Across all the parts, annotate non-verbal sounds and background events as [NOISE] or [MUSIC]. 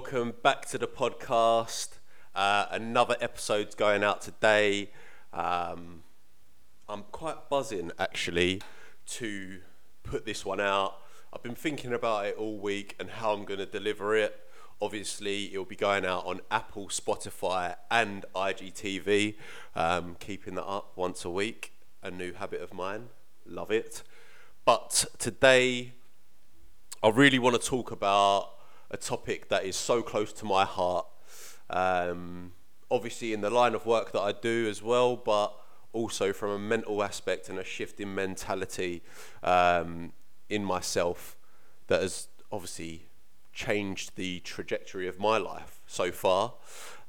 welcome back to the podcast. Uh, another episode's going out today. Um, I'm quite buzzing actually to put this one out. I've been thinking about it all week and how I'm going to deliver it. Obviously, it'll be going out on Apple, Spotify, and IGTV. Um, keeping that up once a week, a new habit of mine. Love it. But today, I really want to talk about a topic that is so close to my heart. Um, obviously, in the line of work that I do as well, but also from a mental aspect and a shift in mentality um, in myself that has obviously changed the trajectory of my life so far.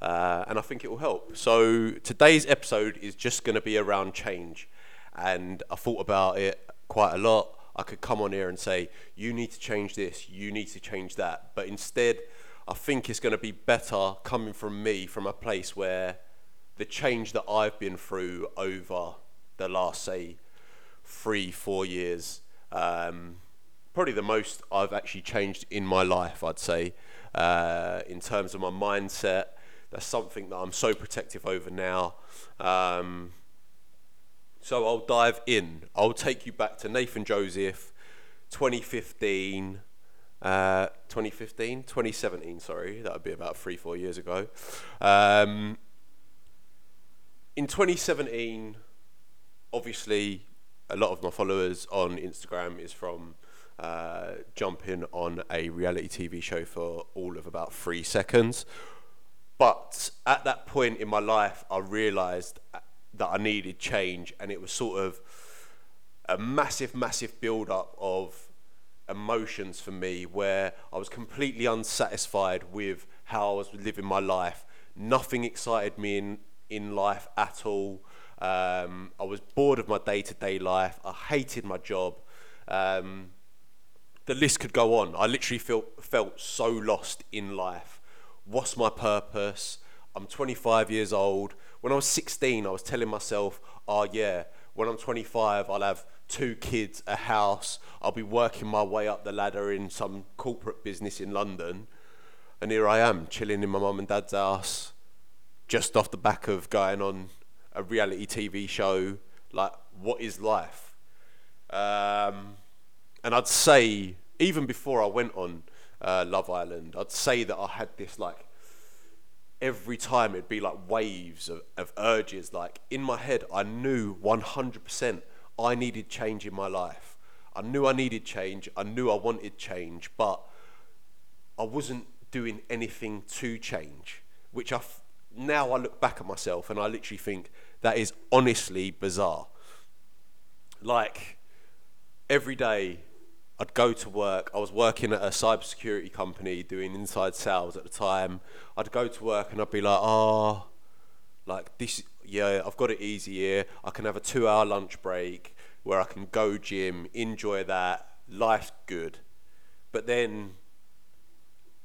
Uh, and I think it will help. So, today's episode is just going to be around change. And I thought about it quite a lot. I could come on here and say, you need to change this, you need to change that. But instead, I think it's going to be better coming from me from a place where the change that I've been through over the last, say, three, four years, um, probably the most I've actually changed in my life, I'd say, uh, in terms of my mindset. That's something that I'm so protective over now. Um, so I'll dive in. I'll take you back to Nathan Joseph, 2015, uh, 2015, 2017, sorry, that would be about three, four years ago. Um, in 2017, obviously, a lot of my followers on Instagram is from uh, jumping on a reality TV show for all of about three seconds. But at that point in my life, I realised that I needed change, and it was sort of a massive, massive build up of emotions for me where I was completely unsatisfied with how I was living my life. Nothing excited me in, in life at all. Um, I was bored of my day to day life. I hated my job. Um, the list could go on. I literally felt, felt so lost in life. What's my purpose? I'm 25 years old. When I was 16, I was telling myself, oh, yeah, when I'm 25, I'll have two kids, a house, I'll be working my way up the ladder in some corporate business in London. And here I am, chilling in my mum and dad's house, just off the back of going on a reality TV show. Like, what is life? Um, and I'd say, even before I went on uh, Love Island, I'd say that I had this like every time it'd be like waves of, of urges. Like in my head, I knew 100% I needed change in my life. I knew I needed change. I knew I wanted change, but I wasn't doing anything to change. Which I f- now I look back at myself and I literally think that is honestly bizarre. Like every day I'd go to work. I was working at a cybersecurity company doing inside sales at the time. I'd go to work and I'd be like, oh, like this, yeah, I've got it easy here. I can have a two hour lunch break where I can go gym, enjoy that. Life's good. But then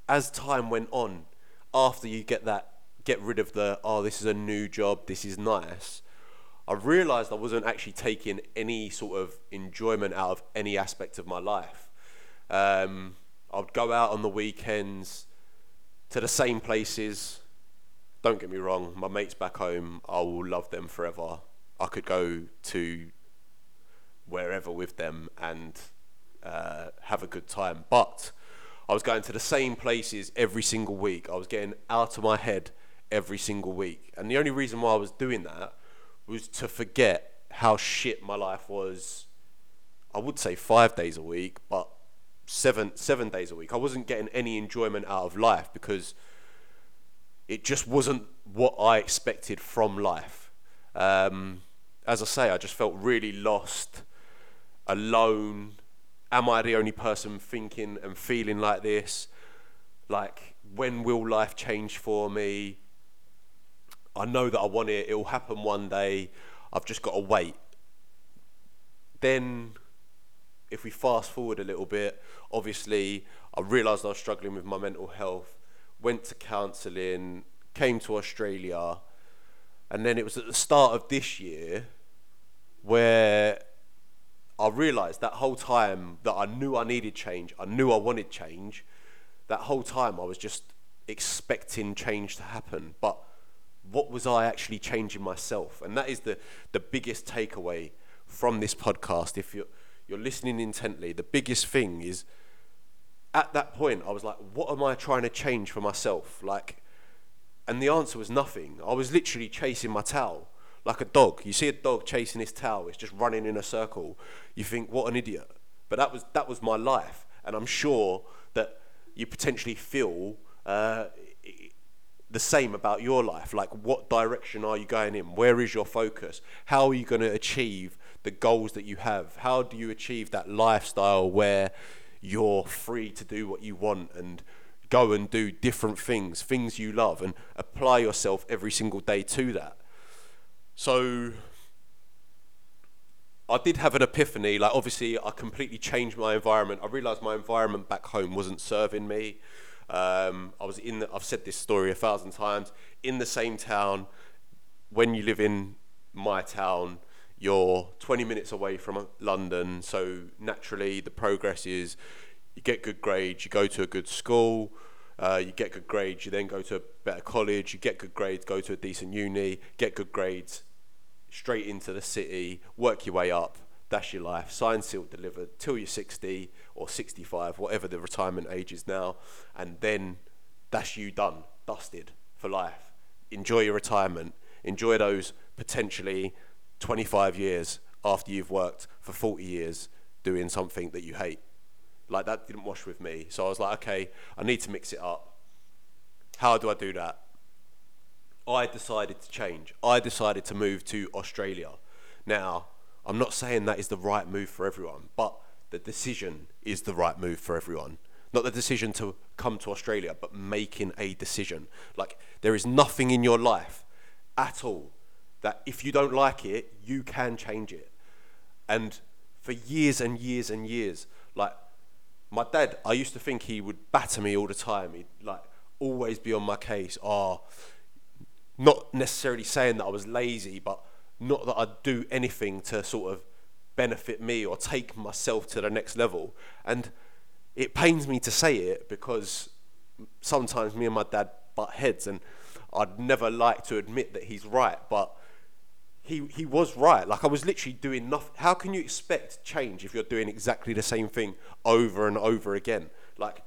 as time went on, after you get that, get rid of the, oh, this is a new job, this is nice, I realized I wasn't actually taking any sort of enjoyment out of any aspect of my life. Um, I'd go out on the weekends to the same places. Don't get me wrong, my mates back home, I will love them forever. I could go to wherever with them and uh, have a good time. But I was going to the same places every single week. I was getting out of my head every single week. And the only reason why I was doing that was to forget how shit my life was. I would say five days a week, but seven seven days a week. I wasn't getting any enjoyment out of life because it just wasn't what I expected from life. Um, as I say, I just felt really lost, alone. Am I the only person thinking and feeling like this? Like, when will life change for me? I know that I want it. It will happen one day. I've just got to wait. Then, if we fast forward a little bit, obviously, I realised I was struggling with my mental health. Went to counselling, came to Australia, and then it was at the start of this year where I realised that whole time that I knew I needed change, I knew I wanted change. That whole time I was just expecting change to happen, but what was I actually changing myself? And that is the, the biggest takeaway from this podcast. If you're, you're listening intently, the biggest thing is at that point, I was like, what am I trying to change for myself? Like, and the answer was nothing. I was literally chasing my tail like a dog. You see a dog chasing his tail, it's just running in a circle. You think, what an idiot. But that was, that was my life. And I'm sure that you potentially feel uh, the same about your life. Like, what direction are you going in? Where is your focus? How are you going to achieve the goals that you have? How do you achieve that lifestyle where you're free to do what you want and go and do different things, things you love, and apply yourself every single day to that? So I did have an epiphany. Like, obviously, I completely changed my environment. I realized my environment back home wasn't serving me. Um, I was in. The, I've said this story a thousand times. In the same town, when you live in my town, you're 20 minutes away from London. So naturally, the progress is you get good grades, you go to a good school, uh, you get good grades, you then go to a better college, you get good grades, go to a decent uni, get good grades, straight into the city, work your way up. That's your life. Signed, sealed, delivered till you're 60 or 65, whatever the retirement age is now. And then that's you done, dusted for life. Enjoy your retirement. Enjoy those potentially 25 years after you've worked for 40 years doing something that you hate. Like that didn't wash with me. So I was like, okay, I need to mix it up. How do I do that? I decided to change. I decided to move to Australia. Now, I'm not saying that is the right move for everyone, but the decision is the right move for everyone. Not the decision to come to Australia, but making a decision. Like, there is nothing in your life at all that if you don't like it, you can change it. And for years and years and years, like, my dad, I used to think he would batter me all the time. He'd, like, always be on my case. Oh, not necessarily saying that I was lazy, but not that I'd do anything to sort of benefit me or take myself to the next level. And it pains me to say it because sometimes me and my dad butt heads, and I'd never like to admit that he's right, but he, he was right. Like I was literally doing nothing. How can you expect change if you're doing exactly the same thing over and over again? Like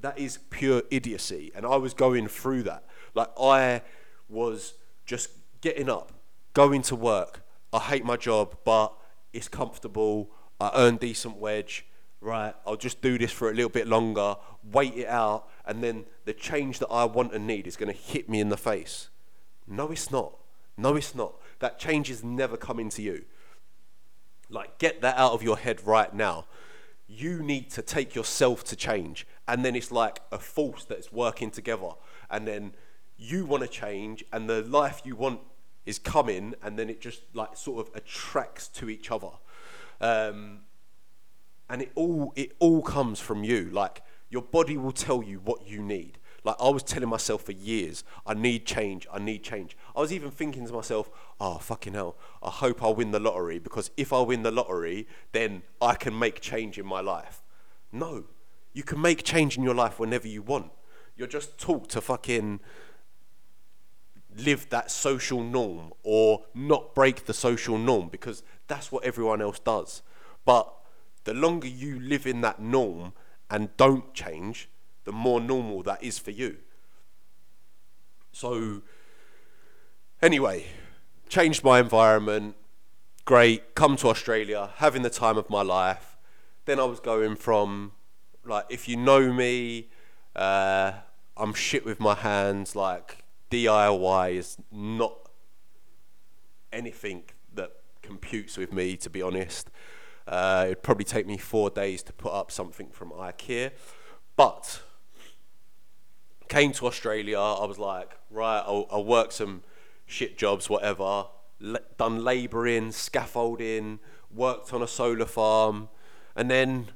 that is pure idiocy. And I was going through that. Like I was just getting up, going to work. I hate my job, but it's comfortable. I earn decent wage. Right, I'll just do this for a little bit longer, wait it out, and then the change that I want and need is going to hit me in the face. No, it's not. No, it's not. That change is never coming to you. Like, get that out of your head right now. You need to take yourself to change. And then it's like a force that's working together. And then you want to change, and the life you want is coming, and then it just like sort of attracts to each other. Um, and it all it all comes from you. Like your body will tell you what you need. Like I was telling myself for years, I need change, I need change. I was even thinking to myself, oh fucking hell, I hope I win the lottery because if I win the lottery, then I can make change in my life. No, you can make change in your life whenever you want. You're just taught to fucking live that social norm or not break the social norm because that's what everyone else does. But the longer you live in that norm and don't change, the more normal that is for you. So, anyway, changed my environment. Great, come to Australia, having the time of my life. Then I was going from, like, if you know me, uh, I'm shit with my hands, like, DIY is not anything that computes with me, to be honest. Uh, it'd probably take me four days to put up something from IKEA. But came to Australia, I was like, right, I'll, I'll work some shit jobs, whatever. Le- done labouring, scaffolding, worked on a solar farm, and then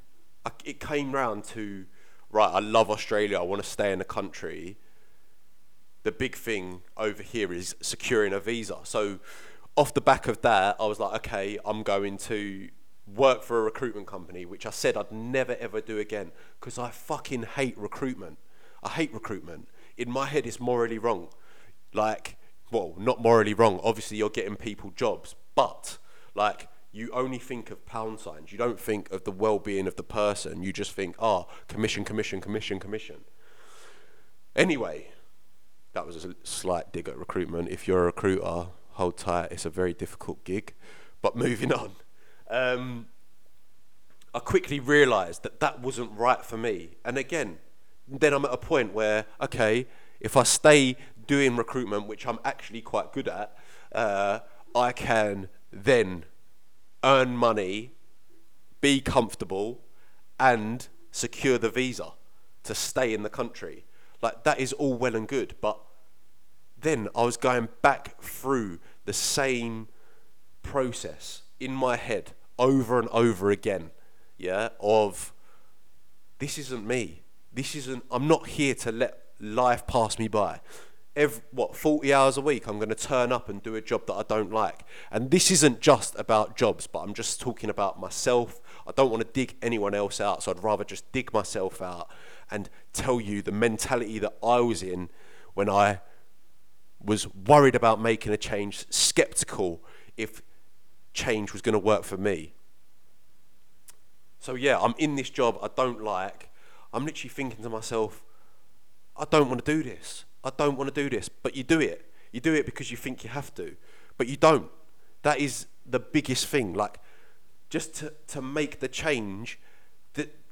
I, it came round to, right, I love Australia, I want to stay in the country the big thing over here is securing a visa. So, off the back of that, I was like, okay, I'm going to work for a recruitment company, which I said I'd never ever do again because I fucking hate recruitment. I hate recruitment. in my head, it's morally wrong. Like, well, not morally wrong. Obviously, you're getting people jobs, but like, you only think of pound signs. You don't think of the well-being of the person. You just think, ah, oh, commission, commission, commission, commission. Anyway, that was a slight dig at recruitment. If you're a recruiter, hold tight. It's a very difficult gig. But moving on. Um, I quickly realised that that wasn't right for me. And again, then I'm at a point where, okay, if I stay doing recruitment, which I'm actually quite good at, uh, I can then earn money, be comfortable, and secure the visa to stay in the country. Like, that is all well and good. But then I was going back through the same process in my head over and over again yeah, of this isn't me. This isn't, I'm not here to let life pass me by. Every, what, 40 hours a week, I'm going to turn up and do a job that I don't like. And this isn't just about jobs, but I'm just talking about myself. I don't want to dig anyone else out, so I'd rather just dig myself out and tell you the mentality that I was in when I was worried about making a change, skeptical if change was going to work for me. So yeah, I'm in this job I don't like. I'm literally thinking to myself, I don't want to do this. I don't want to do this. But you do it. You do it because you think you have to. But you don't. That is the biggest thing. Like, just to, to make the change,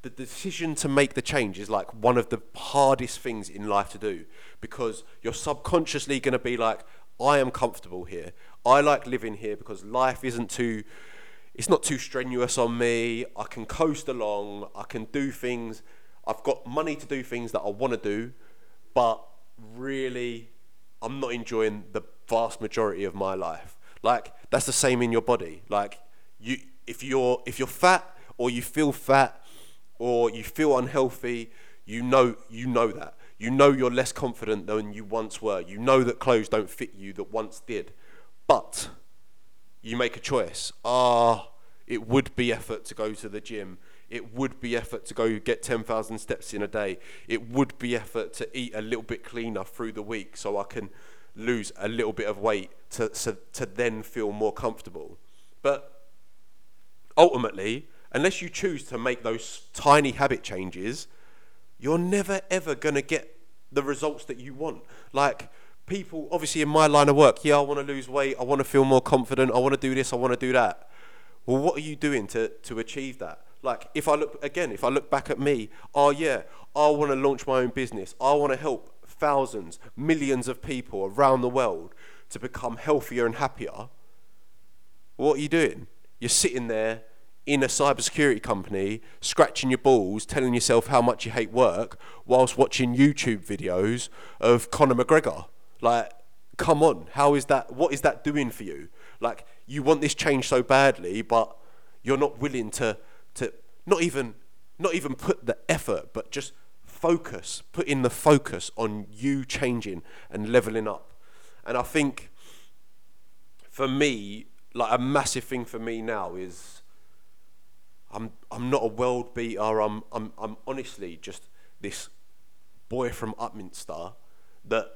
the decision to make the change is like one of the hardest things in life to do because you're subconsciously going to be like, I am comfortable here. I like living here because life isn't too it's not too strenuous on me. I can coast along. I can do things. I've got money to do things that I want to do, but really, I'm not enjoying the vast majority of my life. Like that's the same in your body. Like you, if you're if you're fat or you feel fat or you feel unhealthy, you know you know that. You know you're less confident than you once were. You know that clothes don't fit you that once did. But you make a choice. Ah, it would be effort to go to the gym. It would be effort to go get 10,000 steps in a day. It would be effort to eat a little bit cleaner through the week so I can lose a little bit of weight to, to then feel more comfortable. But ultimately, unless you choose to make those tiny habit changes, you're never ever going to get the results that you want. Like, people, obviously, in my line of work, yeah, I want to lose weight, I want to feel more confident, I want to do this, I want to do that. Well, what are you doing to, to achieve that? Like, if I look, again, if I look back at me, oh, yeah, I want to launch my own business, I want to help thousands, millions of people around the world to become healthier and happier. What are you doing? You're sitting there in a cybersecurity company, scratching your balls, telling yourself how much you hate work, whilst watching YouTube videos of Conor McGregor. Like, come on, how is that? What is that doing for you? Like, you want this change so badly, but you're not willing to, to not even, not even put the effort, but just focus, put in the focus on you changing and leveling up. And I think for me, like a massive thing for me now is I'm I'm not a world beater. I'm I'm I'm honestly just this boy from Upminster that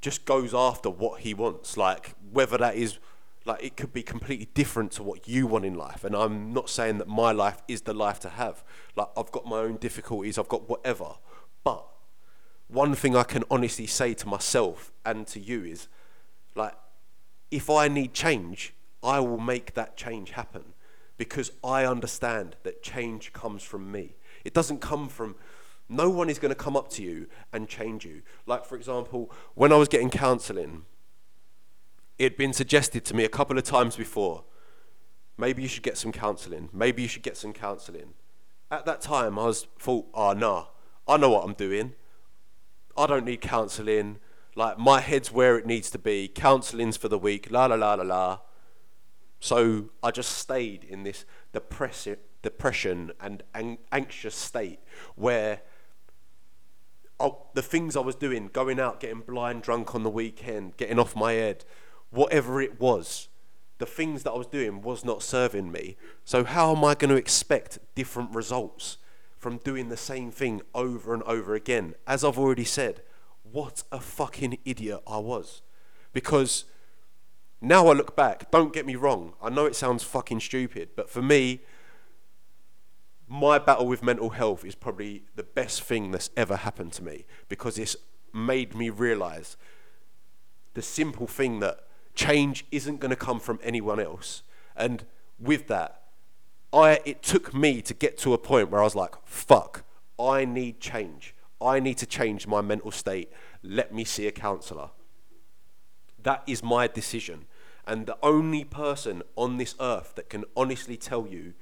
just goes after what he wants. Like whether that is like it could be completely different to what you want in life. And I'm not saying that my life is the life to have. Like I've got my own difficulties. I've got whatever. But one thing I can honestly say to myself and to you is like if I need change, I will make that change happen because I understand that change comes from me. It doesn't come from, no one is going to come up to you and change you. Like, for example, when I was getting counseling, it had been suggested to me a couple of times before maybe you should get some counseling. Maybe you should get some counseling. At that time, I was thought, oh, nah, I know what I'm doing. I don't need counseling. Like, my head's where it needs to be. Counseling's for the weak, la la la la la. So I just stayed in this depressi- depression and ang- anxious state where I, the things I was doing, going out, getting blind drunk on the weekend, getting off my head, whatever it was, the things that I was doing was not serving me. So how am I going to expect different results from doing the same thing over and over again. As I've already said, what a fucking idiot I was. Because now I look back, don't get me wrong, I know it sounds fucking stupid, but for me, my battle with mental health is probably the best thing that's ever happened to me because it's made me realize the simple thing that change isn't going to come from anyone else. And with that, I it took me to get to a point where I was like, fuck, I need change. I need to change my mental state. Let me see a counselor. That is my decision. And the only person on this earth that can honestly tell you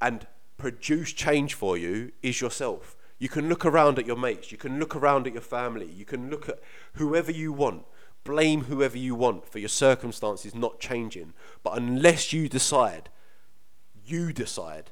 and produce change for you is yourself. You can look around at your mates, you can look around at your family, you can look at whoever you want, blame whoever you want for your circumstances not changing. But unless you decide, you decide,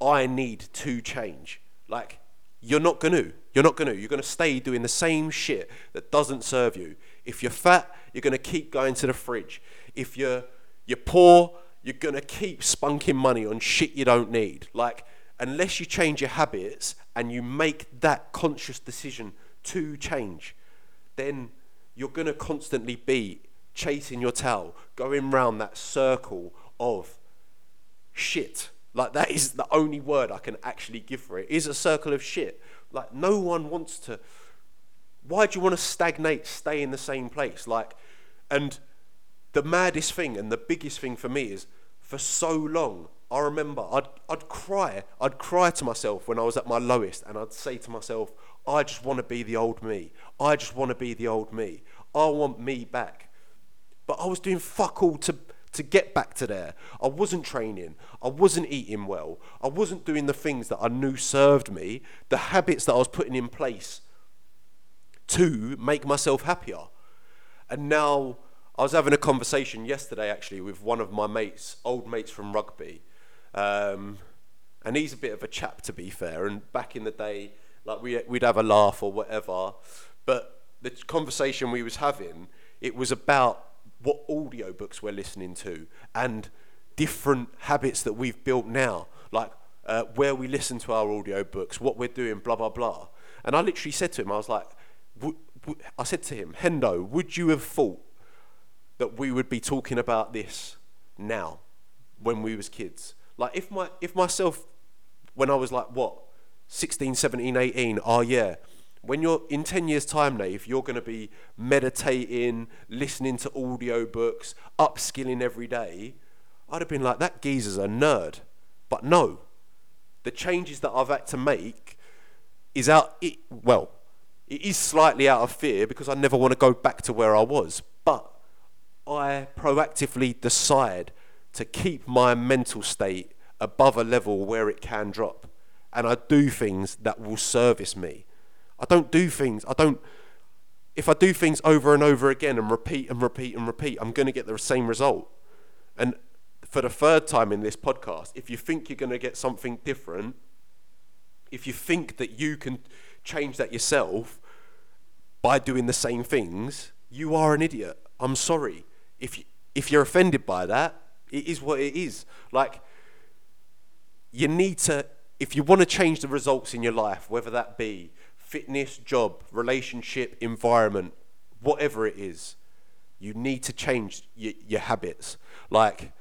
I need to change. Like, you're not going to. You're not going to. You're going to stay doing the same shit that doesn't serve you. If you're fat, you're going to keep going to the fridge. If you're you're poor, you're going to keep spunking money on shit you don't need. Like, unless you change your habits and you make that conscious decision to change, then you're going to constantly be chasing your tail, going round that circle of shit. Like, that is the only word I can actually give for it. is a circle of shit. Like, no one wants to. Why do you want to stagnate, stay in the same place? Like, and the maddest thing and the biggest thing for me is for so long, I remember I'd, I'd cry. I'd cry to myself when I was at my lowest, and I'd say to myself, I just want to be the old me. I just want to be the old me. I want me back. But I was doing fuck all to, to get back to there. I wasn't training. I wasn't eating well. I wasn't doing the things that I knew served me, the habits that I was putting in place to make myself happier. And now I was having a conversation yesterday actually with one of my mates, old mates from rugby. Um, and he's a bit of a chap to be fair. And back in the day, like we, we'd have a laugh or whatever. But the conversation we was having, it was about what audiobooks we're listening to and different habits that we've built now. Like uh, where we listen to our audiobooks, what we're doing, blah, blah, blah. And I literally said to him, I was like, I said to him, Hendo, would you have thought that we would be talking about this now when we was kids. Like if my if myself when I was like what 16, 17, 18, oh yeah, when you're in 10 years time if you're going to be meditating, listening to audio books, upskilling every day, I'd have been like that geezer's a nerd. But no. The changes that I've had to make is out it, well, it is slightly out of fear because I never want to go back to where I was. But I proactively decide to keep my mental state above a level where it can drop. And I do things that will service me. I don't do things, I don't, if I do things over and over again and repeat and repeat and repeat, I'm going to get the same result. And for the third time in this podcast, if you think you're going to get something different, if you think that you can change that yourself by doing the same things, you are an idiot. I'm sorry if you, if you're offended by that, it is what it is. Like you need to if you want to change the results in your life, whether that be fitness, job, relationship, environment, whatever it is, you need to change your, your habits. Like,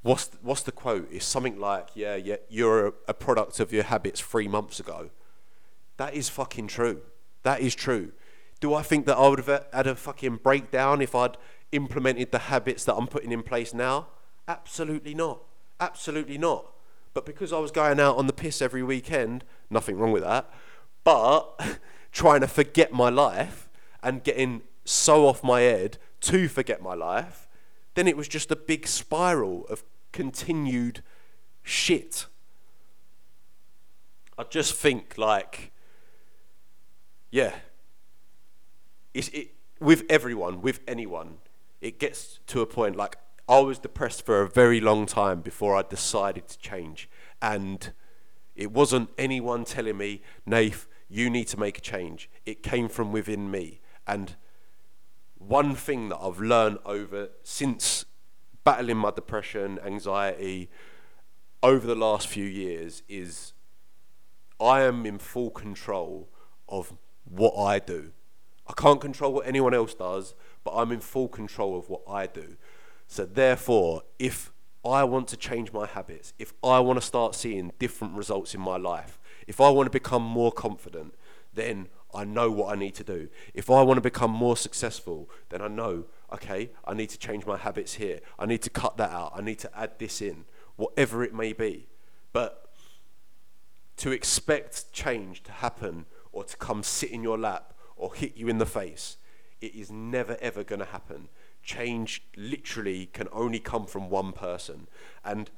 what's what's the quote? It's something like, "Yeah, yeah, you're a, a product of your habits three months ago." That is fucking true. That is true. Do I think that I would have had a fucking breakdown if I'd implemented the habits that I'm putting in place now? Absolutely not. Absolutely not. But because I was going out on the piss every weekend, nothing wrong with that, but [LAUGHS] trying to forget my life and getting so off my head to forget my life, then it was just a big spiral of continued shit. I just think, like, yeah, it's, it, with everyone, with anyone, it gets to a point like I was depressed for a very long time before I decided to change. And it wasn't anyone telling me, Nath, you need to make a change. It came from within me. And one thing that I've learned over since battling my depression, anxiety, over the last few years is I am in full control of what I do. I can't control what anyone else does, but I'm in full control of what I do. So therefore, if I want to change my habits, if I want to start seeing different results in my life, if I want to become more confident, then I know what I need to do. If I want to become more successful, then I know, okay, I need to change my habits here. I need to cut that out. I need to add this in, whatever it may be. But to expect change to happen or to come sit in your lap or hit you in the face, it is never ever going to happen. Change literally can only come from one person. And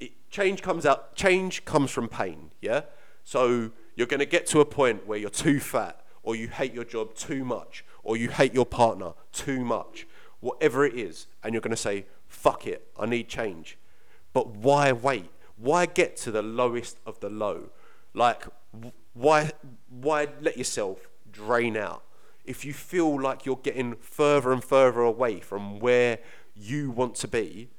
it, change comes out change comes from pain, yeah? So you're going to get to a point where you're too fat or you hate your job too much or you hate your partner too much, whatever it is, and you're going to say, fuck it, I need change. But why wait? Why get to the lowest of the low? Like, why, why let yourself drain out? If you feel like you're getting further and further away from where you want to be,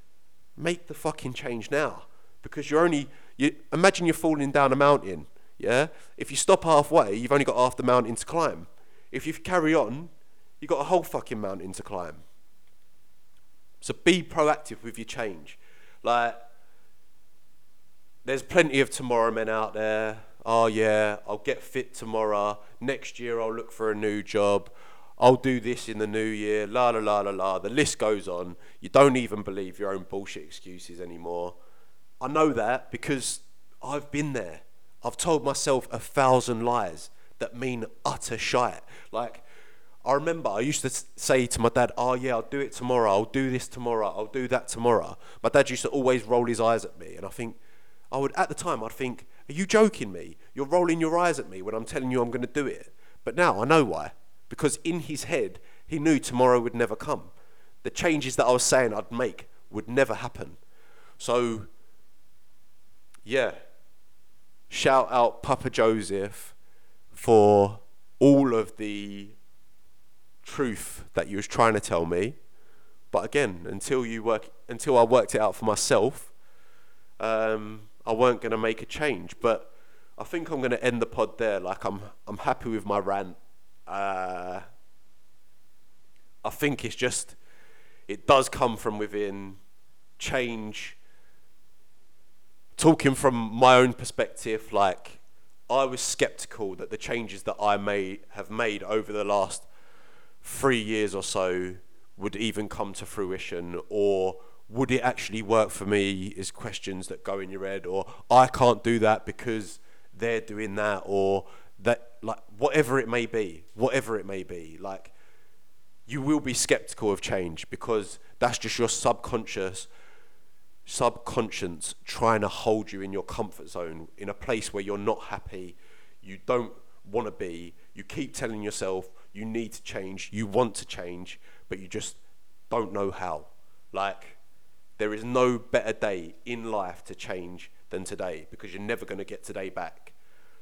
make the fucking change now. Because you're only, you, imagine you're falling down a mountain, yeah? If you stop halfway, you've only got half the mountain to climb. If you carry on, you've got a whole fucking mountain to climb. So be proactive with your change. Like, there's plenty of tomorrow men out there. Oh, yeah, I'll get fit tomorrow. Next year, I'll look for a new job. I'll do this in the new year. La la la la la. The list goes on. You don't even believe your own bullshit excuses anymore. I know that because I've been there. I've told myself a thousand lies that mean utter shite. Like, I remember I used to say to my dad, Oh, yeah, I'll do it tomorrow. I'll do this tomorrow. I'll do that tomorrow. My dad used to always roll his eyes at me. And I think, I would, at the time, I'd think, Are you joking me? You're rolling your eyes at me when I'm telling you I'm going to do it. But now I know why. Because in his head, he knew tomorrow would never come. The changes that I was saying I'd make would never happen. So, yeah, shout out Papa Joseph for all of the truth that you was trying to tell me. But again, until you work, until I worked it out for myself, um, I weren't going to make a change. But I think I'm going to end the pod there. Like I'm, I'm happy with my rant. Uh, I think it's just, it does come from within. Change. Talking from my own perspective, like I was skeptical that the changes that I may have made over the last three years or so would even come to fruition or would it actually work for me is questions that go in your head or I can't do that because they're doing that or that like whatever it may be whatever it may be like you will be skeptical of change because that's just your subconscious subconscious trying to hold you in your comfort zone in a place where you're not happy you don't want to be you keep telling yourself you need to change, you want to change, but you just don't know how. Like, there is no better day in life to change than today because you're never going to get today back.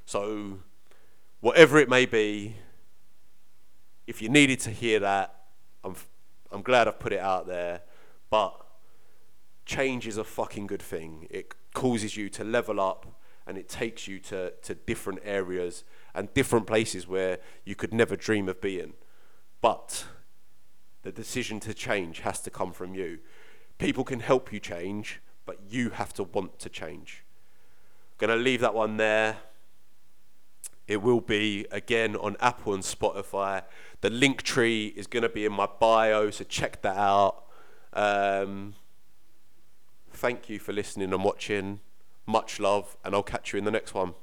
So, whatever it may be, if you needed to hear that, I'm, I'm glad I've put it out there. But change is a fucking good thing. It causes you to level up and it takes you to, to different areas and different places where you could never dream of being. But the decision to change has to come from you. People can help you change, but you have to want to change. Going to leave that one there. It will be again on Apple and Spotify. The link tree is going to be in my bio, so check that out. Um, thank you for listening and watching. Much love, and I'll catch you in the next one.